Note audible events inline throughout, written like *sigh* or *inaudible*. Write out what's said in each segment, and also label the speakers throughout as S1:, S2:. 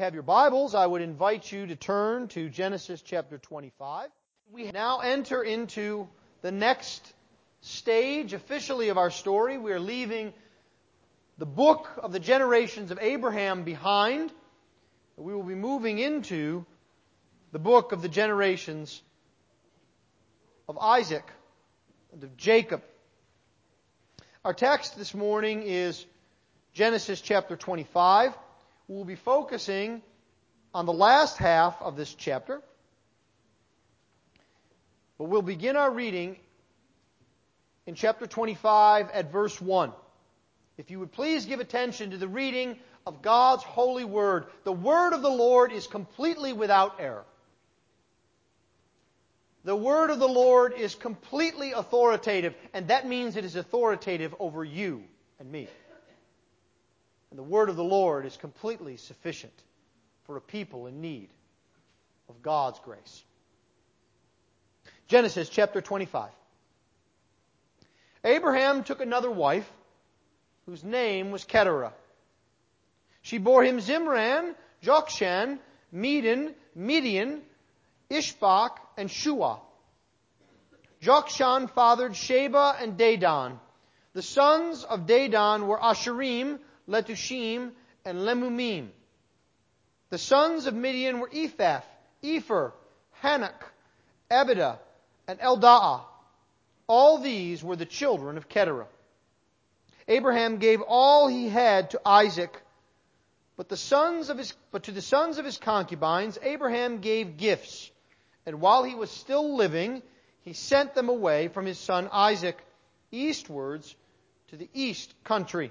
S1: Have your Bibles, I would invite you to turn to Genesis chapter 25. We now enter into the next stage officially of our story. We are leaving the book of the generations of Abraham behind. We will be moving into the book of the generations of Isaac and of Jacob. Our text this morning is Genesis chapter 25 we'll be focusing on the last half of this chapter. But we'll begin our reading in chapter 25 at verse 1. If you would please give attention to the reading of God's holy word. The word of the Lord is completely without error. The word of the Lord is completely authoritative, and that means it is authoritative over you and me. And the word of the Lord is completely sufficient for a people in need of God's grace. Genesis chapter 25. Abraham took another wife whose name was Keturah. She bore him Zimran, Jokshan, Medan, Midian, Ishbak, and Shua. Jokshan fathered Sheba and Dedan. The sons of Dedan were Asshurim, Letushim, and Leummim. The sons of Midian were Ephah, Epher, Hanoch, Abida, and Eldaah. All these were the children of Keturah. Abraham gave all he had to Isaac, but the sons of his but to the sons of his concubines Abraham gave gifts, and while he was still living, he sent them away from his son Isaac eastwards to the east country.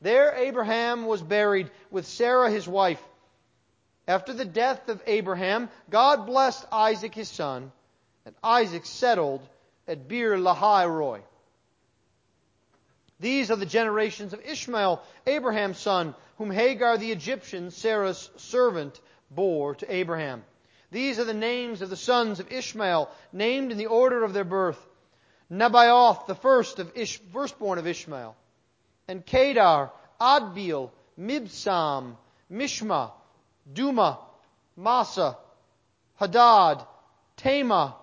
S1: there Abraham was buried with Sarah his wife. After the death of Abraham, God blessed Isaac his son, and Isaac settled at Beer Lahai Roi. These are the generations of Ishmael, Abraham's son, whom Hagar the Egyptian, Sarah's servant, bore to Abraham. These are the names of the sons of Ishmael, named in the order of their birth. Nebaioth, the first of Ish, firstborn of Ishmael and Kedar, Adbeel, Mibsam, Mishma, Duma, Massa, Hadad, Tema,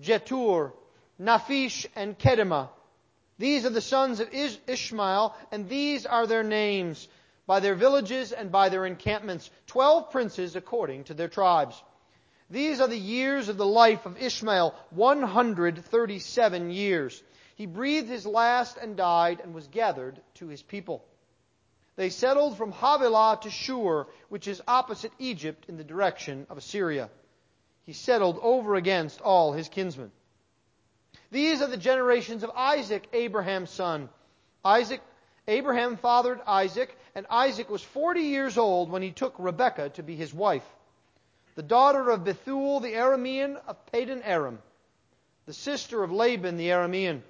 S1: Jetur, Naphish, and Kedemah. These are the sons of Ishmael, and these are their names, by their villages and by their encampments, twelve princes according to their tribes. These are the years of the life of Ishmael, 137 years. He breathed his last and died and was gathered to his people. They settled from Havilah to Shur, which is opposite Egypt in the direction of Assyria. He settled over against all his kinsmen. These are the generations of Isaac, Abraham's son. Isaac, Abraham fathered Isaac, and Isaac was 40 years old when he took Rebekah to be his wife, the daughter of Bethuel the Aramean of Padan Aram, the sister of Laban the Aramean.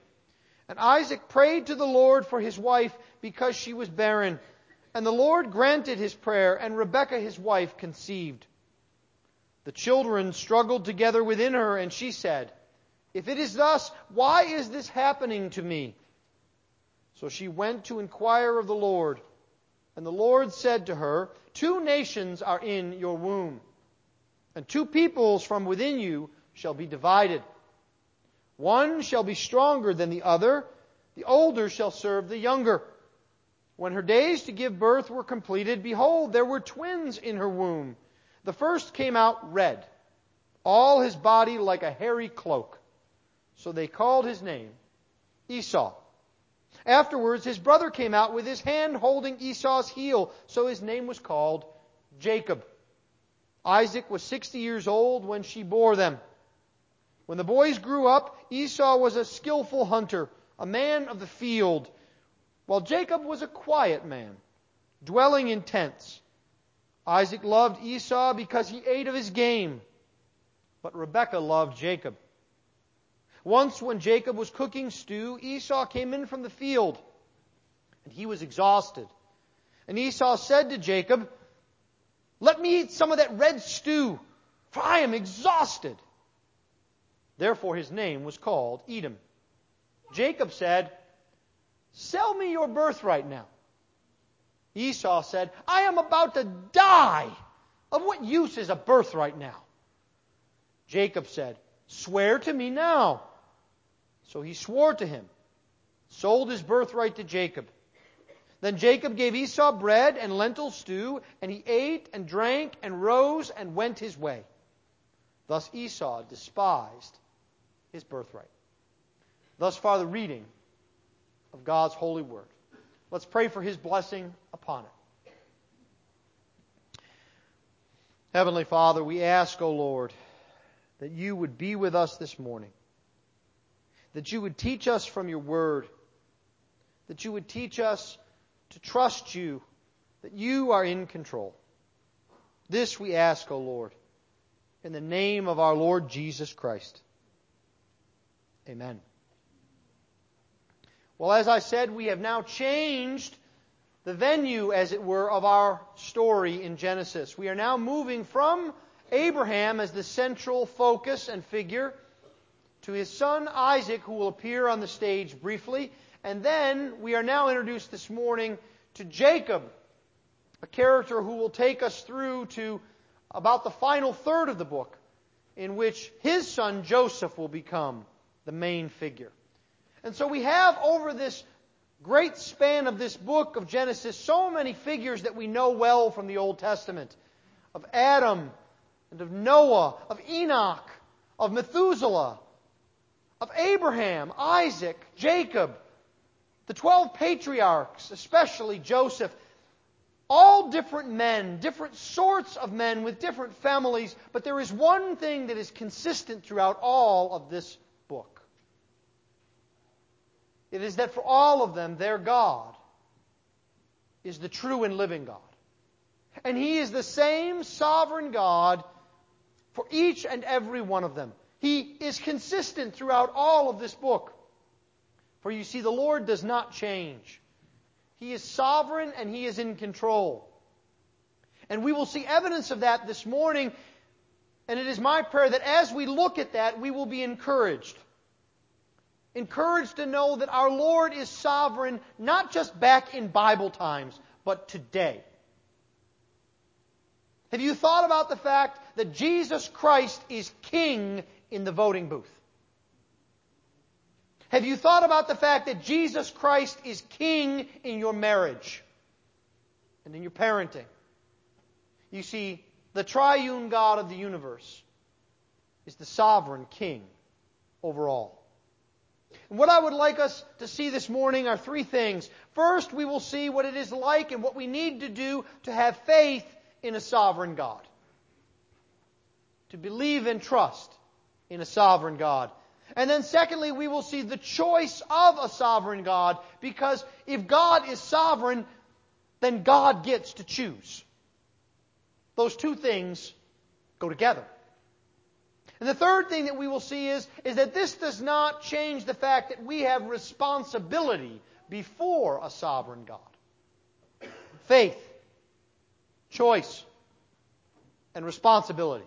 S1: And Isaac prayed to the Lord for his wife because she was barren. And the Lord granted his prayer, and Rebekah his wife conceived. The children struggled together within her, and she said, If it is thus, why is this happening to me? So she went to inquire of the Lord. And the Lord said to her, Two nations are in your womb, and two peoples from within you shall be divided. One shall be stronger than the other. The older shall serve the younger. When her days to give birth were completed, behold, there were twins in her womb. The first came out red, all his body like a hairy cloak. So they called his name Esau. Afterwards, his brother came out with his hand holding Esau's heel, so his name was called Jacob. Isaac was 60 years old when she bore them. When the boys grew up, Esau was a skillful hunter, a man of the field, while Jacob was a quiet man, dwelling in tents. Isaac loved Esau because he ate of his game, but Rebekah loved Jacob. Once, when Jacob was cooking stew, Esau came in from the field, and he was exhausted. And Esau said to Jacob, Let me eat some of that red stew, for I am exhausted. Therefore his name was called Edom. Jacob said, Sell me your birthright now. Esau said, I am about to die. Of what use is a birthright now? Jacob said, Swear to me now. So he swore to him, sold his birthright to Jacob. Then Jacob gave Esau bread and lentil stew, and he ate and drank and rose and went his way. Thus Esau despised his birthright. Thus far, the reading of God's holy word. Let's pray for his blessing upon it. Heavenly Father, we ask, O Lord, that you would be with us this morning, that you would teach us from your word, that you would teach us to trust you, that you are in control. This we ask, O Lord, in the name of our Lord Jesus Christ. Amen. Well, as I said, we have now changed the venue, as it were, of our story in Genesis. We are now moving from Abraham as the central focus and figure to his son Isaac, who will appear on the stage briefly. And then we are now introduced this morning to Jacob, a character who will take us through to about the final third of the book, in which his son Joseph will become the main figure. And so we have over this great span of this book of Genesis so many figures that we know well from the Old Testament of Adam and of Noah, of Enoch, of Methuselah, of Abraham, Isaac, Jacob, the 12 patriarchs, especially Joseph, all different men, different sorts of men with different families, but there is one thing that is consistent throughout all of this it is that for all of them, their God is the true and living God. And He is the same sovereign God for each and every one of them. He is consistent throughout all of this book. For you see, the Lord does not change. He is sovereign and He is in control. And we will see evidence of that this morning. And it is my prayer that as we look at that, we will be encouraged encouraged to know that our Lord is sovereign, not just back in Bible times, but today. Have you thought about the fact that Jesus Christ is King in the voting booth? Have you thought about the fact that Jesus Christ is King in your marriage and in your parenting? You see, the triune God of the universe is the sovereign King over all. And what I would like us to see this morning are three things. First, we will see what it is like and what we need to do to have faith in a sovereign God. To believe and trust in a sovereign God. And then secondly, we will see the choice of a sovereign God because if God is sovereign, then God gets to choose. Those two things go together. And the third thing that we will see is, is that this does not change the fact that we have responsibility before a sovereign God. Faith, choice, and responsibility.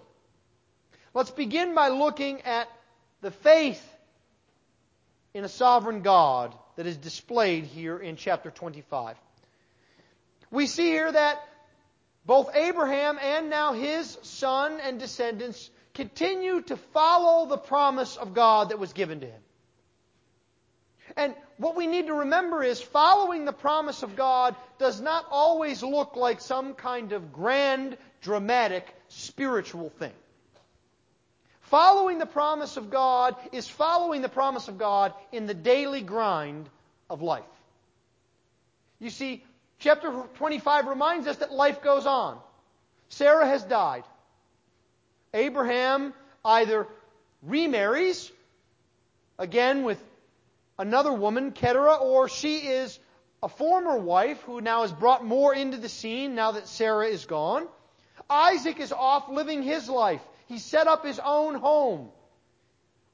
S1: Let's begin by looking at the faith in a sovereign God that is displayed here in chapter 25. We see here that both Abraham and now his son and descendants continue to follow the promise of God that was given to him. And what we need to remember is following the promise of God does not always look like some kind of grand, dramatic, spiritual thing. Following the promise of God is following the promise of God in the daily grind of life. You see, chapter 25 reminds us that life goes on. Sarah has died. Abraham either remarries, again with another woman, Keturah, or she is a former wife who now has brought more into the scene now that Sarah is gone. Isaac is off living his life. He set up his own home.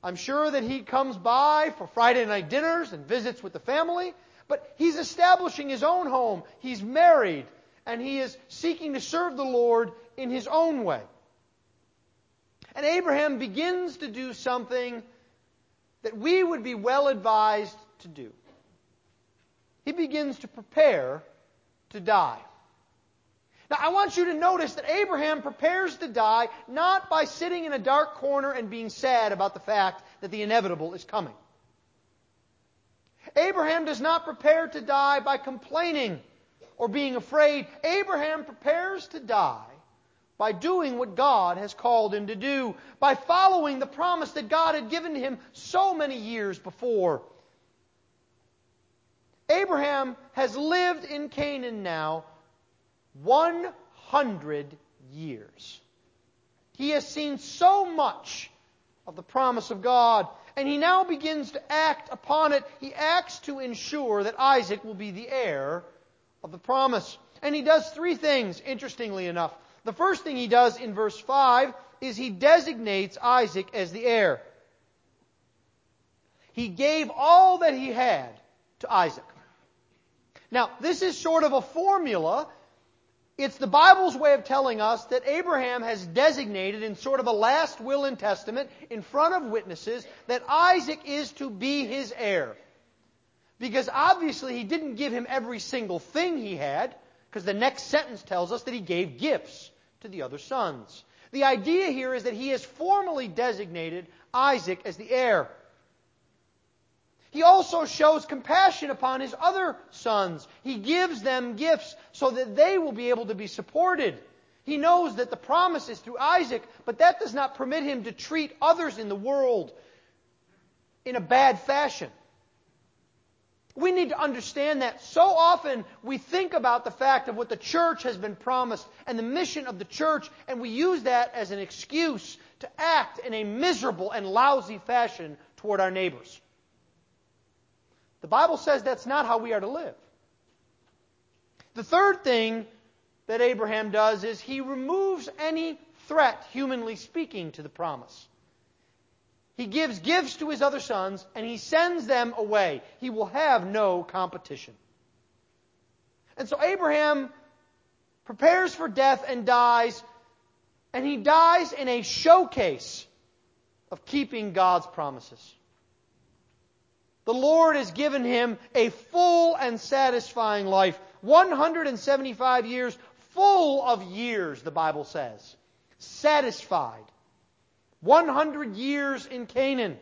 S1: I'm sure that he comes by for Friday night dinners and visits with the family, but he's establishing his own home. He's married, and he is seeking to serve the Lord in his own way. And Abraham begins to do something that we would be well advised to do. He begins to prepare to die. Now, I want you to notice that Abraham prepares to die not by sitting in a dark corner and being sad about the fact that the inevitable is coming. Abraham does not prepare to die by complaining or being afraid. Abraham prepares to die by doing what God has called him to do, by following the promise that God had given to him so many years before. Abraham has lived in Canaan now 100 years. He has seen so much of the promise of God, and he now begins to act upon it. He acts to ensure that Isaac will be the heir of the promise. And he does three things, interestingly enough. The first thing he does in verse 5 is he designates Isaac as the heir. He gave all that he had to Isaac. Now, this is sort of a formula it's the Bible's way of telling us that Abraham has designated in sort of a last will and testament in front of witnesses that Isaac is to be his heir. Because obviously he didn't give him every single thing he had, because the next sentence tells us that he gave gifts to the other sons. The idea here is that he has formally designated Isaac as the heir. He also shows compassion upon his other sons. He gives them gifts so that they will be able to be supported. He knows that the promise is through Isaac, but that does not permit him to treat others in the world in a bad fashion. We need to understand that. So often we think about the fact of what the church has been promised and the mission of the church, and we use that as an excuse to act in a miserable and lousy fashion toward our neighbors. The Bible says that's not how we are to live. The third thing that Abraham does is he removes any threat, humanly speaking, to the promise. He gives gifts to his other sons and he sends them away. He will have no competition. And so Abraham prepares for death and dies, and he dies in a showcase of keeping God's promises. The Lord has given him a full and satisfying life. 175 years, full of years, the Bible says. Satisfied. 100 years in Canaan.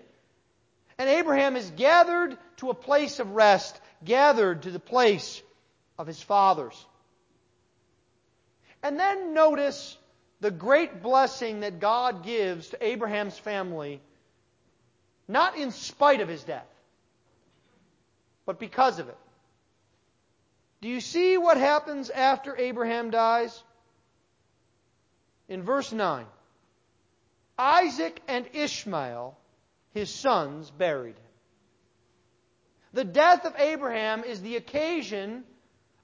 S1: And Abraham is gathered to a place of rest, gathered to the place of his fathers. And then notice the great blessing that God gives to Abraham's family, not in spite of his death but because of it. Do you see what happens after Abraham dies? In verse 9 Isaac and Ishmael, his sons, buried him. The death of Abraham is the occasion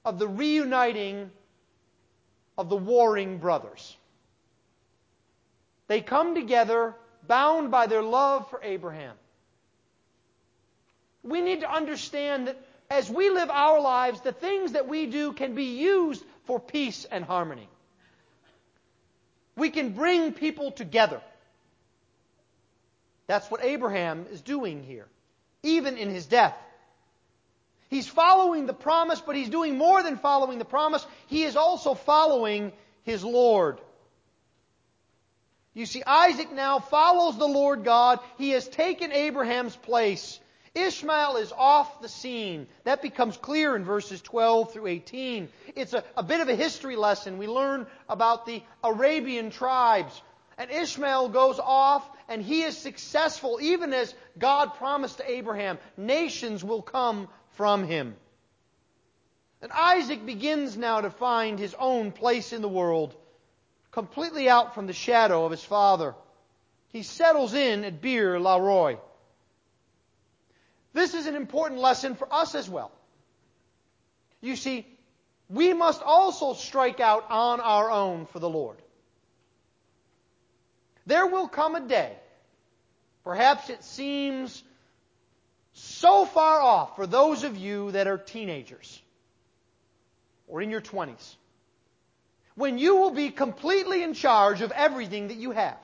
S1: of the reuniting of the warring brothers. They come together bound by their love for Abraham we need to understand that as we live our lives, the things that we do can be used for peace and harmony. We can bring people together. That's what Abraham is doing here, even in his death. He's following the promise, but he's doing more than following the promise. He is also following his Lord. You see, Isaac now follows the Lord God. He has taken Abraham's place. Ishmael is off the scene. That becomes clear in verses 12 through 18. It's a, a, bit of a history lesson. We learn about the Arabian tribes. And Ishmael goes off and he is successful, even as God promised to Abraham. Nations will come from him. And Isaac begins now to find his own place in the world, completely out from the shadow of his father. He settles in at Beer Lahai. This is an important lesson for us as well. You see, we must also strike out on our own for the Lord. There will come a day, perhaps it seems so far off for those of you that are teenagers or in your 20s, when you will be completely in charge of everything that you have.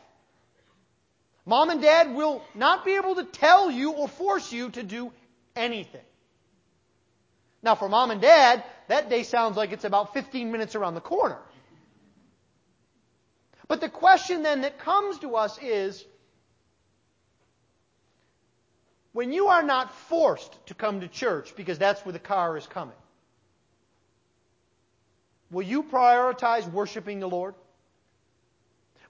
S1: Mom and dad will not be able to tell you or force you to do anything. Now, for mom and dad, that day sounds like it's about 15 minutes around the corner. But the question then that comes to us is when you are not forced to come to church because that's where the car is coming, will you prioritize worshiping the Lord?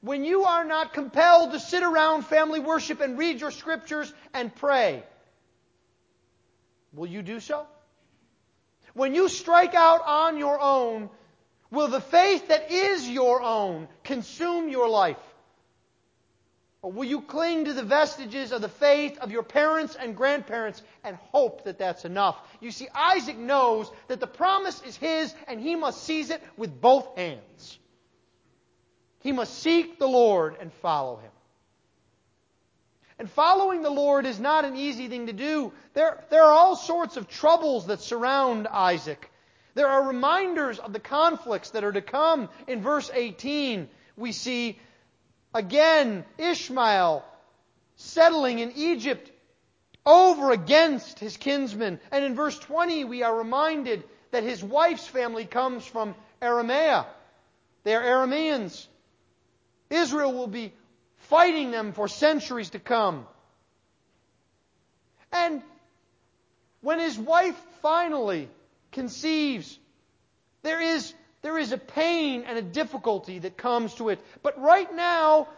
S1: When you are not compelled to sit around family worship and read your scriptures and pray, will you do so? When you strike out on your own, will the faith that is your own consume your life? Or will you cling to the vestiges of the faith of your parents and grandparents and hope that that's enough? You see, Isaac knows that the promise is his and he must seize it with both hands. He must seek the Lord and follow him. And following the Lord is not an easy thing to do. There, there are all sorts of troubles that surround Isaac. There are reminders of the conflicts that are to come. In verse 18, we see again Ishmael settling in Egypt over against his kinsmen. And in verse 20, we are reminded that his wife's family comes from Aramea. They are Arameans. Israel will be fighting them for centuries to come. And when his wife finally conceives, there is, there is a pain and a difficulty that comes to it. But right now,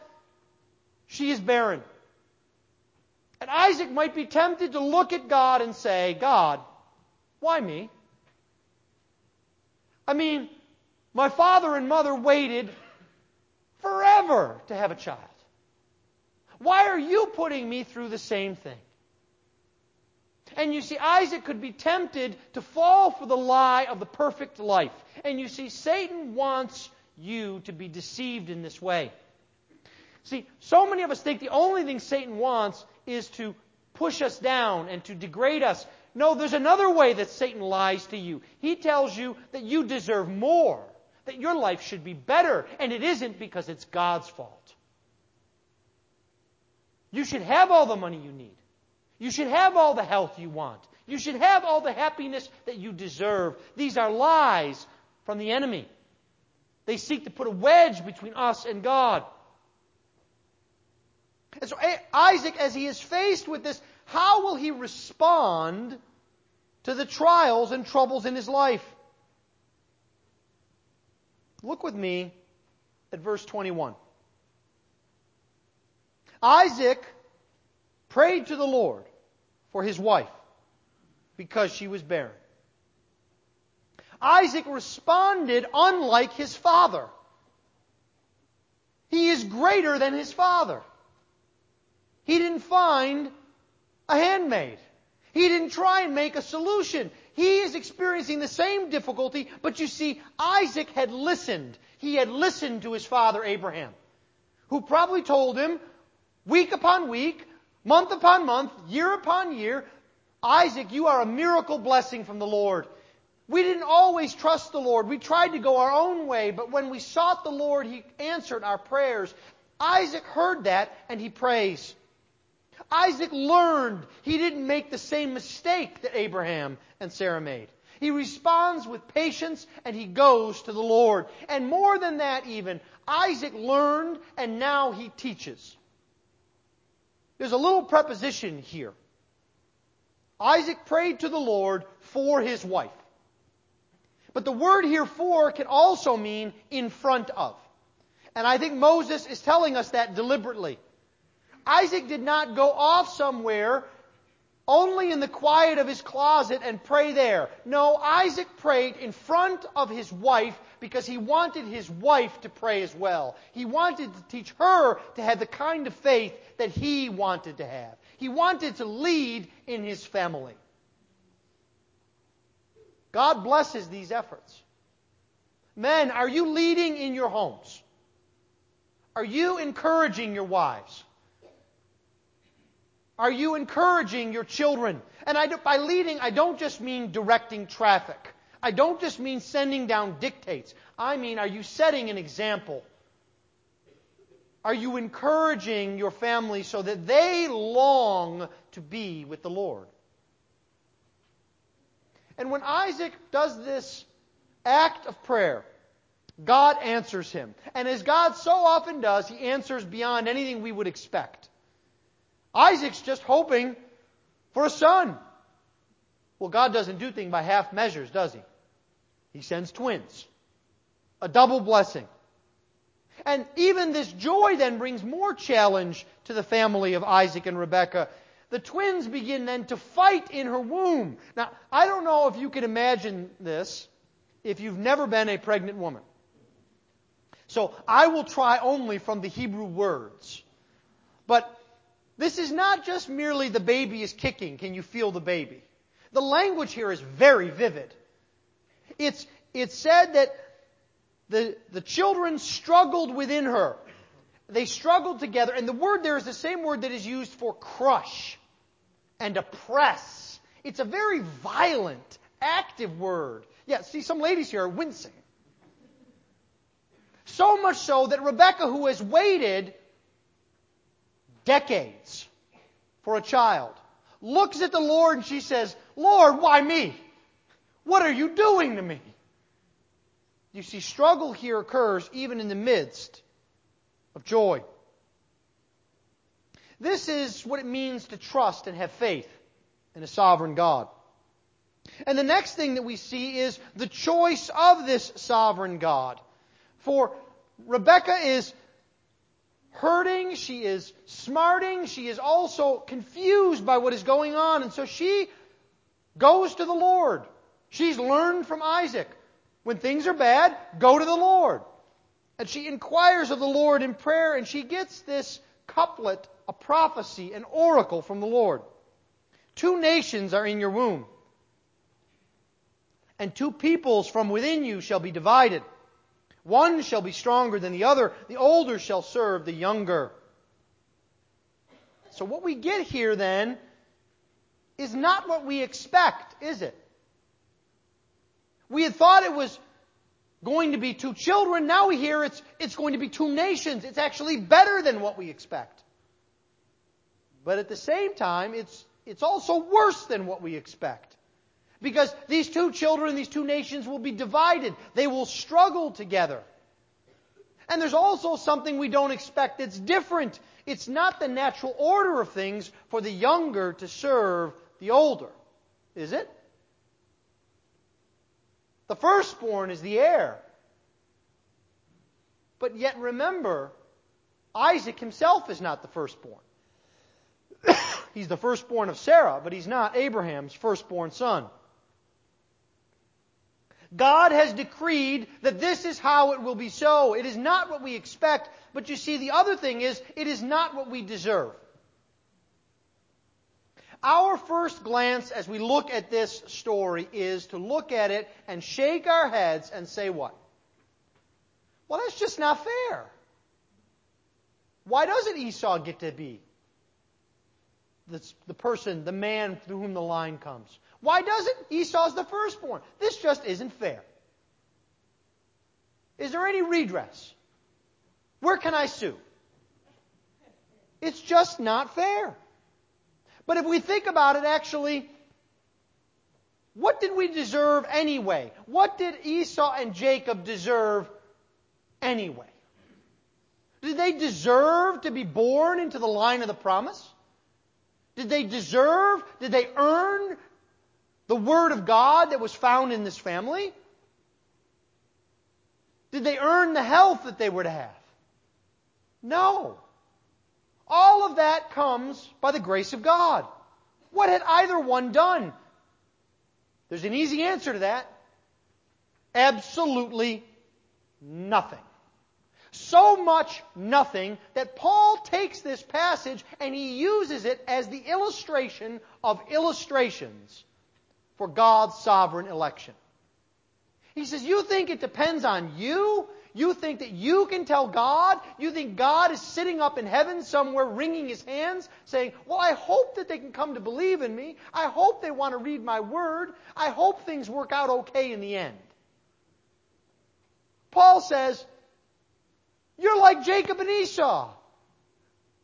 S1: she is barren. And Isaac might be tempted to look at God and say, God, why me? I mean, my father and mother waited forever to have a child. Why are you putting me through the same thing? And you see, Isaac could be tempted to fall for the lie of the perfect life. And you see, Satan wants you to be deceived in this way. See, so many of us think the only thing Satan wants is to push us down and to degrade us. No, there's another way that Satan lies to you. He tells you that you deserve more that your life should be better, and it isn't because it's God's fault. You should have all the money you need. You should have all the health you want. You should have all the happiness that you deserve. These are lies from the enemy. They seek to put a wedge between us and God. And so eh, Isaac, as he is faced with this, how will he respond to the trials and troubles in his life? Look with me at verse 21. Isaac prayed to the Lord for his wife because she was barren. Isaac responded unlike his father. He is greater than his father. He didn't find a handmaid. He didn't try and make a solution. He is experiencing the same difficulty, but you see, Isaac had listened. He had listened to his father Abraham, who probably told him, week upon week, month upon month, year upon year, Isaac, you are a miracle blessing from the Lord. We didn't always trust the Lord. We tried to go our own way, but when we sought the Lord, He answered our prayers. Isaac heard that and he prays. Isaac learned he didn't make the same mistake that Abraham and Sarah made. He responds with patience and he goes to the Lord. And more than that, even, Isaac learned and now he teaches. There's a little preposition here. Isaac prayed to the Lord for his wife. But the word here for can also mean in front of. And I think Moses is telling us that deliberately. Isaac did not go off somewhere only in the quiet of his closet and pray there. No, Isaac prayed in front of his wife because he wanted his wife to pray as well. He wanted to teach her to have the kind of faith that he wanted to have. He wanted to lead in his family. God blesses these efforts. Men, are you leading in your homes? Are you encouraging your wives? Are you encouraging your children? And I, by leading, I don't just mean directing traffic. I don't just mean sending down dictates. I mean, are you setting an example? Are you encouraging your family so that they long to be with the Lord? And when Isaac does this act of prayer, God answers him. And as God so often does, he answers beyond anything we would expect. Isaac's just hoping for a son. Well, God doesn't do things by half measures, does he? He sends twins. A double blessing. And even this joy then brings more challenge to the family of Isaac and Rebekah. The twins begin then to fight in her womb. Now, I don't know if you can imagine this if you've never been a pregnant woman. So I will try only from the Hebrew words. But this is not just merely the baby is kicking. Can you feel the baby? The language here is very vivid. It's, it's said that the, the children struggled within her. They struggled together, and the word there is the same word that is used for crush and oppress. It's a very violent, active word. Yeah, see, some ladies here are wincing. So much so that Rebecca, who has waited decades for a child, looks at the Lord and she says, Lord, why me? What are you doing to me? You see, struggle here occurs even in the midst of joy. This is what it means to trust and have faith in a sovereign God. And the next thing that we see is the choice of this sovereign God. For Rebecca is hurting, she is smarting, she is also confused by what is going on, and so she goes to the Lord. She's learned from Isaac. When things are bad, go to the Lord. And she inquires of the Lord in prayer, and she gets this couplet, a prophecy, an oracle from the Lord. Two nations are in your womb, and two peoples from within you shall be divided. One shall be stronger than the other. The older shall serve the younger. So what we get here then is not what we expect, is it? We had thought it was going to be two children. Now we hear it's, it's going to be two nations. It's actually better than what we expect. But at the same time, it's, it's also worse than what we expect. Because these two children, these two nations will be divided. They will struggle together. And there's also something we don't expect that's different. It's not the natural order of things for the younger to serve the older, is it? The firstborn is the heir. But yet remember, Isaac himself is not the firstborn. *coughs* he's the firstborn of Sarah, but he's not Abraham's firstborn son. God has decreed that this is how it will be so. It is not what we expect, but you see, the other thing is, it is not what we deserve. Our first glance as we look at this story is to look at it and shake our heads and say what? Well, that's just not fair. Why doesn't Esau get to be the, the person, the man through whom the line comes? Why doesn't Esau's the firstborn? This just isn't fair. Is there any redress? Where can I sue? It's just not fair. But if we think about it, actually, what did we deserve anyway? What did Esau and Jacob deserve anyway? Did they deserve to be born into the line of the promise? Did they deserve, did they earn the Word of God that was found in this family? Did they earn the health that they were to have? No. All of that comes by the grace of God. What had either one done? There's an easy answer to that. Absolutely nothing. So much nothing that Paul takes this passage and he uses it as the illustration of illustrations for God's sovereign election. He says, You think it depends on you? You think that you can tell God? You think God is sitting up in heaven somewhere wringing his hands saying, Well, I hope that they can come to believe in me. I hope they want to read my word. I hope things work out okay in the end. Paul says, You're like Jacob and Esau.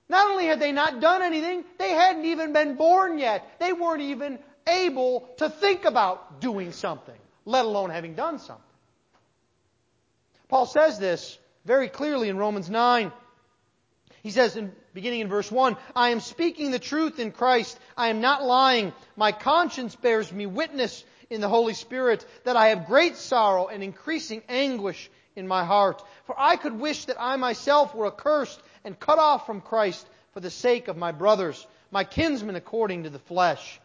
S1: Not only had they not done anything, they hadn't even been born yet. They weren't even able to think about doing something, let alone having done something. Paul says this very clearly in Romans 9. He says, in, beginning in verse 1, I am speaking the truth in Christ. I am not lying. My conscience bears me witness in the Holy Spirit that I have great sorrow and increasing anguish in my heart. For I could wish that I myself were accursed and cut off from Christ for the sake of my brothers, my kinsmen according to the flesh.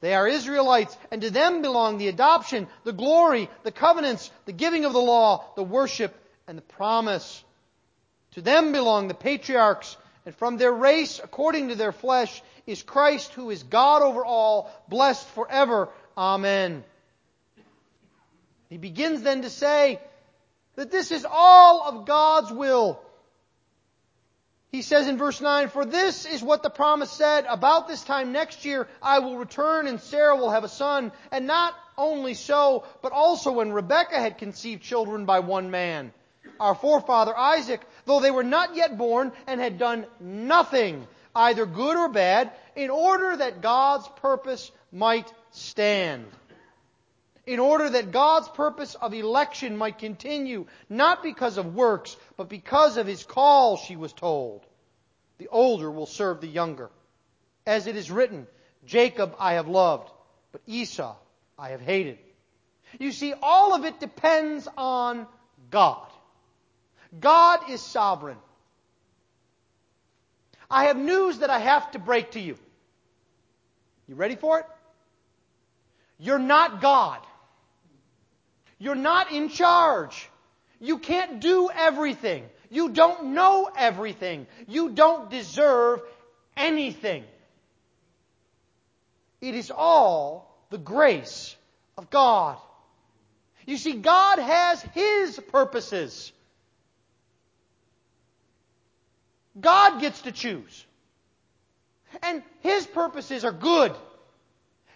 S1: They are Israelites, and to them belong the adoption, the glory, the covenants, the giving of the law, the worship, and the promise. To them belong the patriarchs, and from their race, according to their flesh, is Christ, who is God over all, blessed forever. Amen. He begins then to say that this is all of God's will. He says in verse 9, For this is what the promise said, about this time next year I will return and Sarah will have a son. And not only so, but also when Rebekah had conceived children by one man. Our forefather Isaac, though they were not yet born and had done nothing, either good or bad, in order that God's purpose might stand. In order that God's purpose of election might continue, not because of works, but because of his call, she was told. The older will serve the younger. As it is written, Jacob I have loved, but Esau I have hated. You see, all of it depends on God. God is sovereign. I have news that I have to break to you. You ready for it? You're not God. You're not in charge. You can't do everything. You don't know everything. You don't deserve anything. It is all the grace of God. You see, God has His purposes. God gets to choose. And His purposes are good.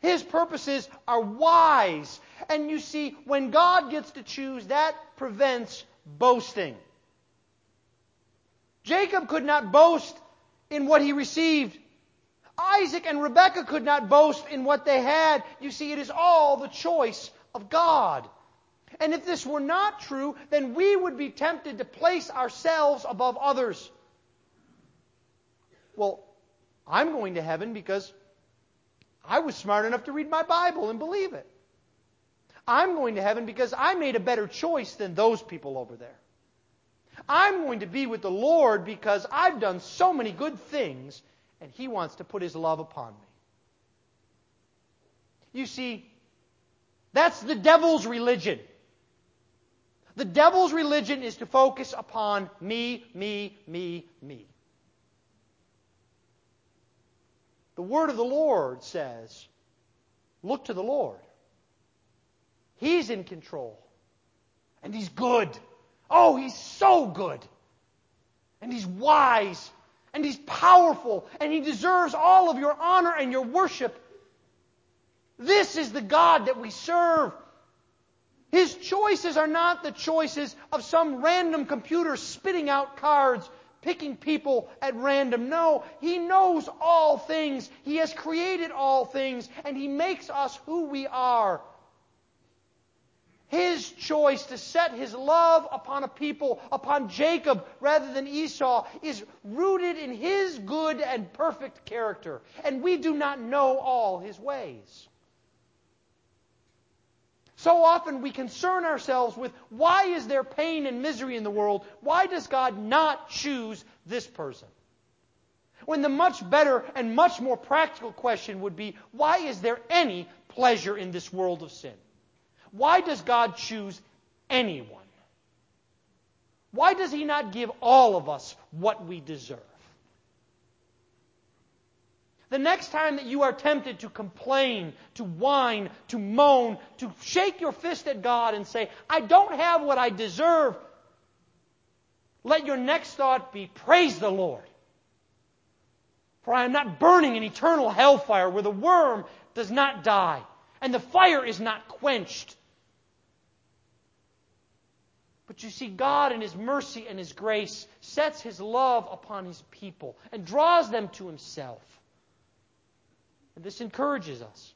S1: His purposes are wise. And you see, when God gets to choose, that prevents boasting. Jacob could not boast in what he received. Isaac and Rebekah could not boast in what they had. You see, it is all the choice of God. And if this were not true, then we would be tempted to place ourselves above others. Well, I'm going to heaven because I was smart enough to read my Bible and believe it. I'm going to heaven because I made a better choice than those people over there. I'm going to be with the Lord because I've done so many good things and He wants to put His love upon me. You see, that's the devil's religion. The devil's religion is to focus upon me, me, me, me. The word of the Lord says, look to the Lord. He's in control. And He's good. Oh, He's so good. And He's wise. And He's powerful. And He deserves all of your honor and your worship. This is the God that we serve. His choices are not the choices of some random computer spitting out cards picking people at random. No, He knows all things. He has created all things, and He makes us who we are. His choice to set His love upon a people, upon Jacob rather than Esau, is rooted in His good and perfect character. And we do not know all His ways. So often we concern ourselves with why is there pain and misery in the world? Why does God not choose this person? When the much better and much more practical question would be why is there any pleasure in this world of sin? Why does God choose anyone? Why does He not give all of us what we deserve? The next time that you are tempted to complain, to whine, to moan, to shake your fist at God and say, I don't have what I deserve, let your next thought be, Praise the Lord. For I am not burning in eternal hellfire where the worm does not die and the fire is not quenched. But you see, God in His mercy and His grace sets His love upon His people and draws them to Himself. And this encourages us.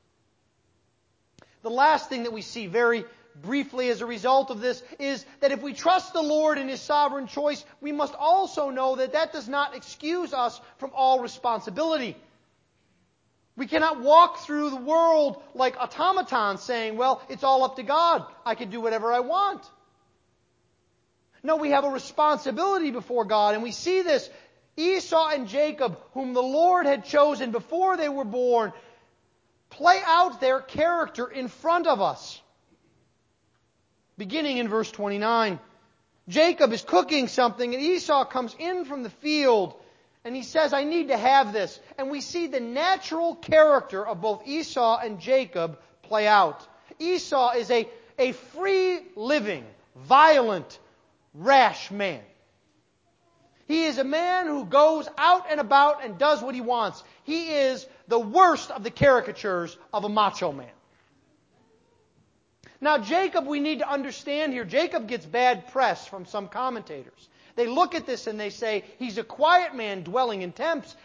S1: The last thing that we see very briefly as a result of this is that if we trust the Lord in His sovereign choice, we must also know that that does not excuse us from all responsibility. We cannot walk through the world like automatons saying, well, it's all up to God. I can do whatever I want. No, we have a responsibility before God, and we see this. Esau and Jacob, whom the Lord had chosen before they were born, play out their character in front of us. Beginning in verse 29. Jacob is cooking something, and Esau comes in from the field and he says, I need to have this. And we see the natural character of both Esau and Jacob play out. Esau is a, a free living, violent, rash man. He is a man who goes out and about and does what he wants. He is the worst of the caricatures of a macho man. Now, Jacob, we need to understand here, Jacob gets bad press from some commentators. They look at this and they say, he's a quiet man dwelling in tents,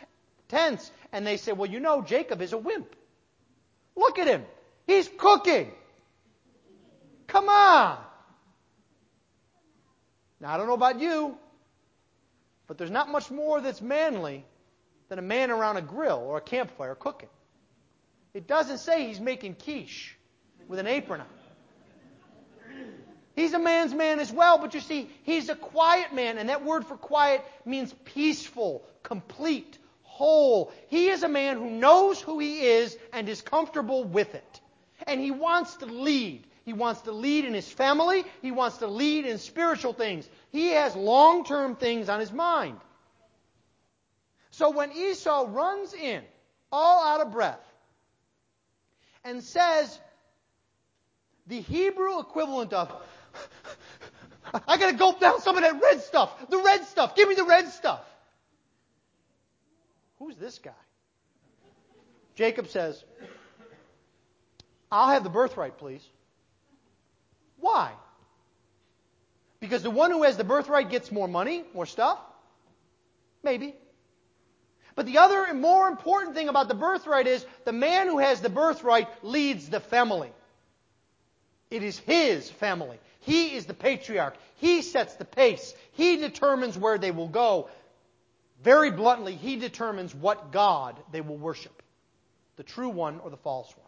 S1: tents. And they say, well, you know, Jacob is a wimp. Look at him. He's cooking. Come on. Now, I don't know about you, but there's not much more that's manly than a man around a grill or a campfire cooking. It doesn't say he's making quiche with an apron on. He's a man's man as well, but you see, he's a quiet man, and that word for quiet means peaceful, complete, whole. He is a man who knows who he is and is comfortable with it. And he wants to lead. He wants to lead in his family. He wants to lead in spiritual things. He has long term things on his mind. So when Esau runs in, all out of breath, and says the Hebrew equivalent of, I gotta gulp down some of that red stuff. The red stuff. Give me the red stuff. Who's this guy? Jacob says, I'll have the birthright, please. Why? Because the one who has the birthright gets more money, more stuff? Maybe. But the other and more important thing about the birthright is the man who has the birthright leads the family. It is his family. He is the patriarch. He sets the pace. He determines where they will go. Very bluntly, he determines what God they will worship the true one or the false one.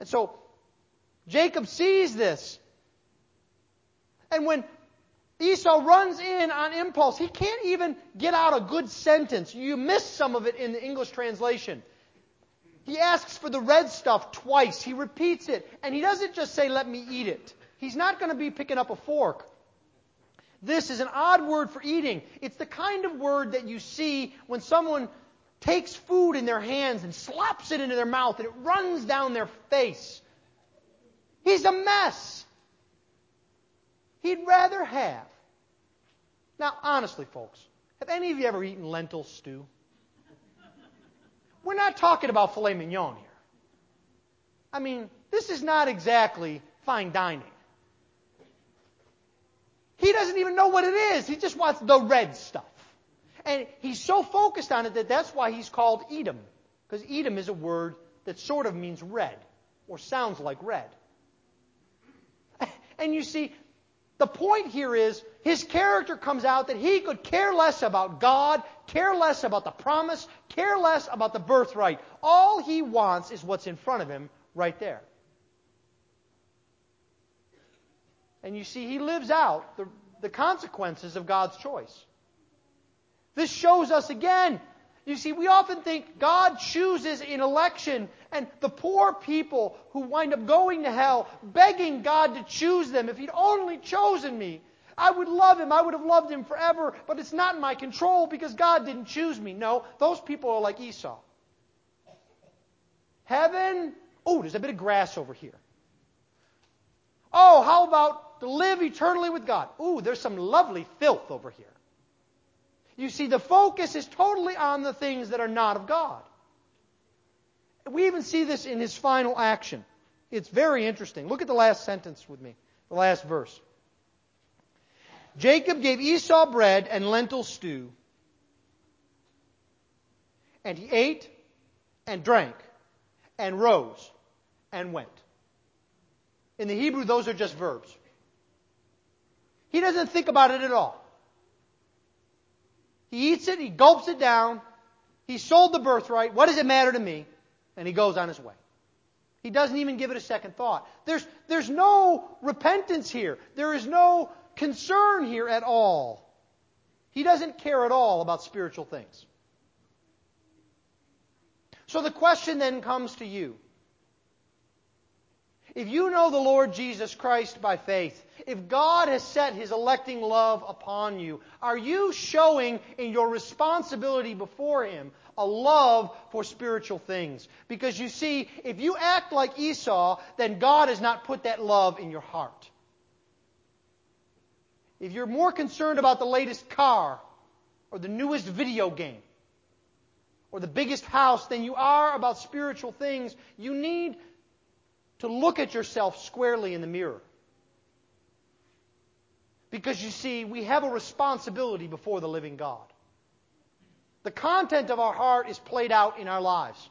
S1: And so, Jacob sees this. And when Esau runs in on impulse, he can't even get out a good sentence. You miss some of it in the English translation. He asks for the red stuff twice. He repeats it. And he doesn't just say, let me eat it. He's not going to be picking up a fork. This is an odd word for eating. It's the kind of word that you see when someone takes food in their hands and slaps it into their mouth and it runs down their face. He's a mess. He'd rather have. Now, honestly, folks, have any of you ever eaten lentil stew? We're not talking about filet mignon here. I mean, this is not exactly fine dining. He doesn't even know what it is. He just wants the red stuff. And he's so focused on it that that's why he's called Edom. Because Edom is a word that sort of means red, or sounds like red. And you see, the point here is his character comes out that he could care less about God, care less about the promise, care less about the birthright. All he wants is what's in front of him right there. And you see, he lives out the, the consequences of God's choice. This shows us again. You see, we often think God chooses in election, and the poor people who wind up going to hell, begging God to choose them, if He'd only chosen me. I would love him. I would have loved him forever, but it's not in my control because God didn't choose me. No, those people are like Esau. Heaven, oh, there's a bit of grass over here. Oh, how about to live eternally with God? Ooh, there's some lovely filth over here. You see, the focus is totally on the things that are not of God. We even see this in his final action. It's very interesting. Look at the last sentence with me, the last verse. Jacob gave Esau bread and lentil stew, and he ate and drank and rose and went. In the Hebrew, those are just verbs. He doesn't think about it at all. He eats it, he gulps it down, he sold the birthright. What does it matter to me? And he goes on his way. He doesn't even give it a second thought. There's, there's no repentance here. There is no concern here at all. He doesn't care at all about spiritual things. So the question then comes to you. If you know the Lord Jesus Christ by faith, if God has set His electing love upon you, are you showing in your responsibility before Him a love for spiritual things? Because you see, if you act like Esau, then God has not put that love in your heart. If you're more concerned about the latest car or the newest video game or the biggest house than you are about spiritual things, you need to look at yourself squarely in the mirror. Because you see, we have a responsibility before the living God. The content of our heart is played out in our lives.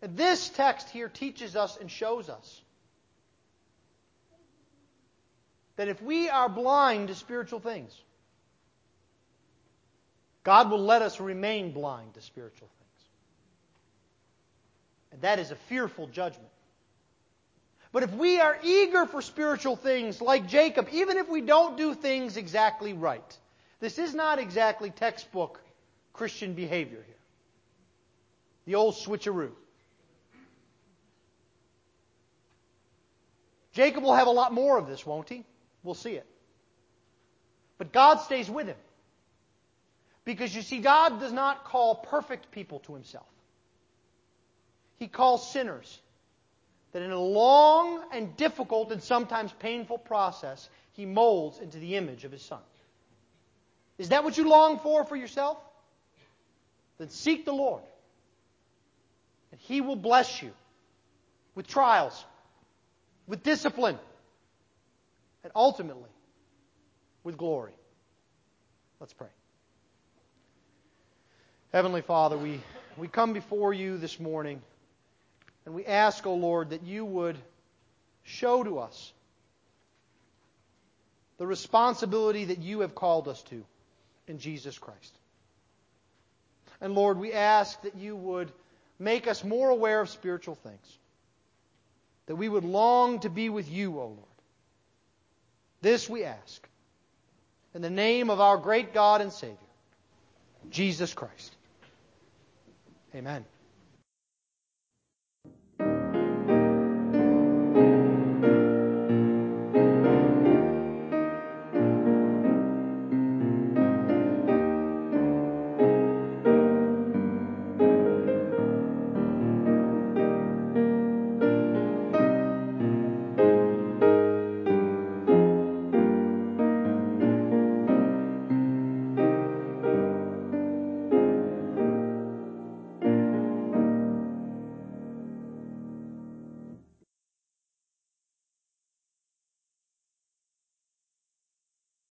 S1: And this text here teaches us and shows us that if we are blind to spiritual things, God will let us remain blind to spiritual things. And that is a fearful judgment. But if we are eager for spiritual things, like Jacob, even if we don't do things exactly right, this is not exactly textbook Christian behavior here. The old switcheroo. Jacob will have a lot more of this, won't he? We'll see it. But God stays with him. Because you see, God does not call perfect people to himself. He calls sinners that in a long and difficult and sometimes painful process, he molds into the image of his son. Is that what you long for for yourself? Then seek the Lord. And he will bless you with trials, with discipline, and ultimately with glory. Let's pray. Heavenly Father, we, we come before you this morning and we ask, O oh Lord, that you would show to us the responsibility that you have called us to in Jesus Christ. And Lord, we ask that you would make us more aware of spiritual things, that we would long to be with you, O Lord. This we ask. In the name of our great God and Savior, Jesus Christ. Amen.